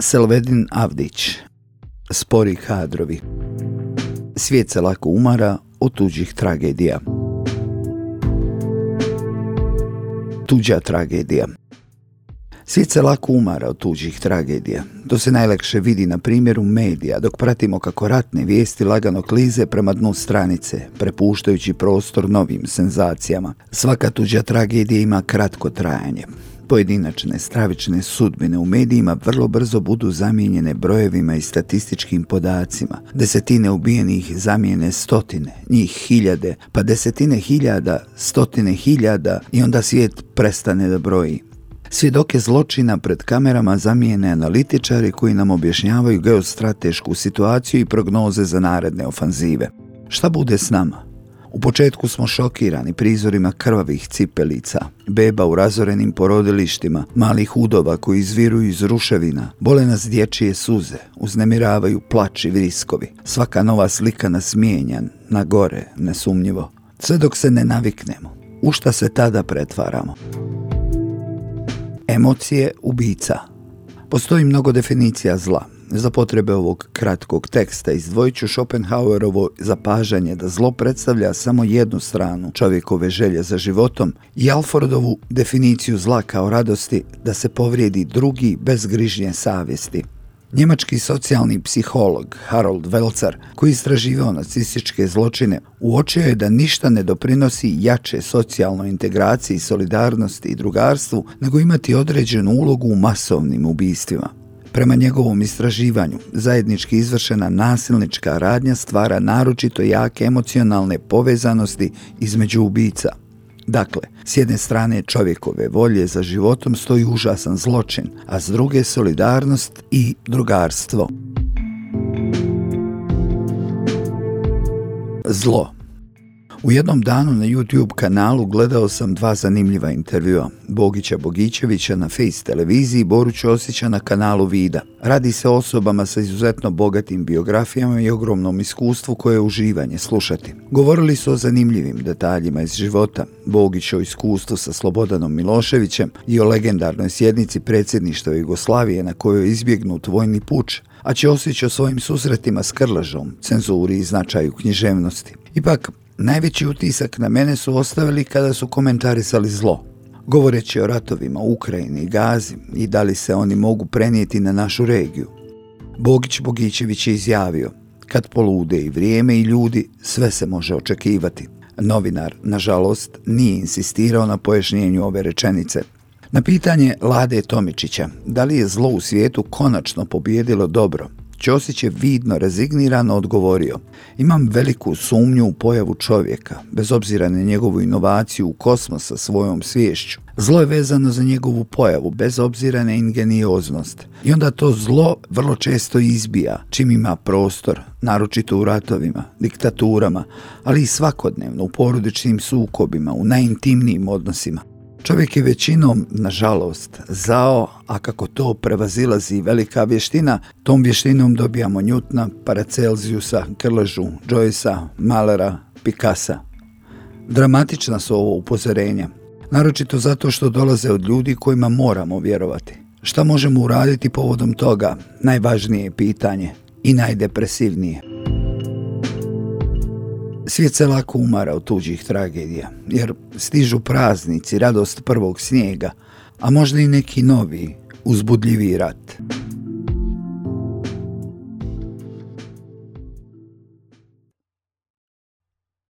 Selvedin Avdić Spori kadrovi Svijet se lako umara od tuđih tragedija Tuđa tragedija Svijet se lako umara od tuđih tragedija. To se najlakše vidi na primjeru medija, dok pratimo kako ratne vijesti lagano klize prema dnu stranice, prepuštajući prostor novim senzacijama. Svaka tuđa tragedija ima kratko trajanje. Pojedinačne stravične sudbine u medijima vrlo brzo budu zamijenjene brojevima i statističkim podacima. Desetine ubijenih zamijene stotine, njih hiljade, pa desetine hiljada, stotine hiljada i onda svijet prestane da broji. Svjedoke zločina pred kamerama zamijene analitičari koji nam objašnjavaju geostratešku situaciju i prognoze za naredne ofanzive. Šta bude s nama? U početku smo šokirani prizorima krvavih cipelica, beba u razorenim porodilištima, malih udova koji izviruju iz ruševina, bole nas dječije suze, uznemiravaju plač i vriskovi. Svaka nova slika nas mijenja, na gore, nesumnjivo. Sve dok se ne naviknemo. U šta se tada pretvaramo? Emocije ubica. Postoji mnogo definicija zla. Za potrebe ovog kratkog teksta izdvojit ću Schopenhauerovo zapažanje da zlo predstavlja samo jednu stranu čovjekove želje za životom i Alfordovu definiciju zla kao radosti da se povrijedi drugi bez grižnje savjesti. Njemački socijalni psiholog Harold Welzer, koji istraživao nacističke zločine, uočio je da ništa ne doprinosi jače socijalnoj integraciji, solidarnosti i drugarstvu, nego imati određenu ulogu u masovnim ubistvima. Prema njegovom istraživanju, zajednički izvršena nasilnička radnja stvara naročito jake emocionalne povezanosti između ubica – Dakle, s jedne strane čovjekove volje za životom stoji užasan zločin, a s druge solidarnost i drugarstvo. Zlo u jednom danu na YouTube kanalu gledao sam dva zanimljiva intervjua. Bogića Bogićevića na Face televiziji i Boru Ćosića na kanalu Vida. Radi se o osobama sa izuzetno bogatim biografijama i ogromnom iskustvu koje je uživanje slušati. Govorili su o zanimljivim detaljima iz života, Bogić o iskustvu sa Slobodanom Miloševićem i o legendarnoj sjednici predsjedništva Jugoslavije na kojoj je izbjegnut vojni puč, a Ćosić o svojim susretima s Krlažom, cenzuri i značaju književnosti. Ipak, Najveći utisak na mene su ostavili kada su komentarisali zlo, govoreći o ratovima u Ukrajini i Gazi i da li se oni mogu prenijeti na našu regiju. Bogić Bogićević je izjavio, kad polude i vrijeme i ljudi, sve se može očekivati. Novinar, nažalost, nije insistirao na pojašnjenju ove rečenice. Na pitanje Lade Tomičića, da li je zlo u svijetu konačno pobijedilo dobro, Ćosić je vidno rezignirano odgovorio Imam veliku sumnju u pojavu čovjeka, bez obzira na njegovu inovaciju u kosmos sa svojom sviješću. Zlo je vezano za njegovu pojavu, bez obzira na ingenioznost. I onda to zlo vrlo često izbija, čim ima prostor, naročito u ratovima, diktaturama, ali i svakodnevno u porodičnim sukobima, u najintimnijim odnosima. Čovjek je većinom, nažalost, zao, a kako to prevazilazi velika vještina, tom vještinom dobijamo Njutna, Paracelziusa, Krležu, Joycea, Malera, Picasa. Dramatična su ovo upozorenja, naročito zato što dolaze od ljudi kojima moramo vjerovati. Šta možemo uraditi povodom toga? Najvažnije je pitanje i najdepresivnije. Svijet se lako umara od tuđih tragedija, jer stižu praznici, radost prvog snijega, a možda i neki novi, uzbudljiviji rat.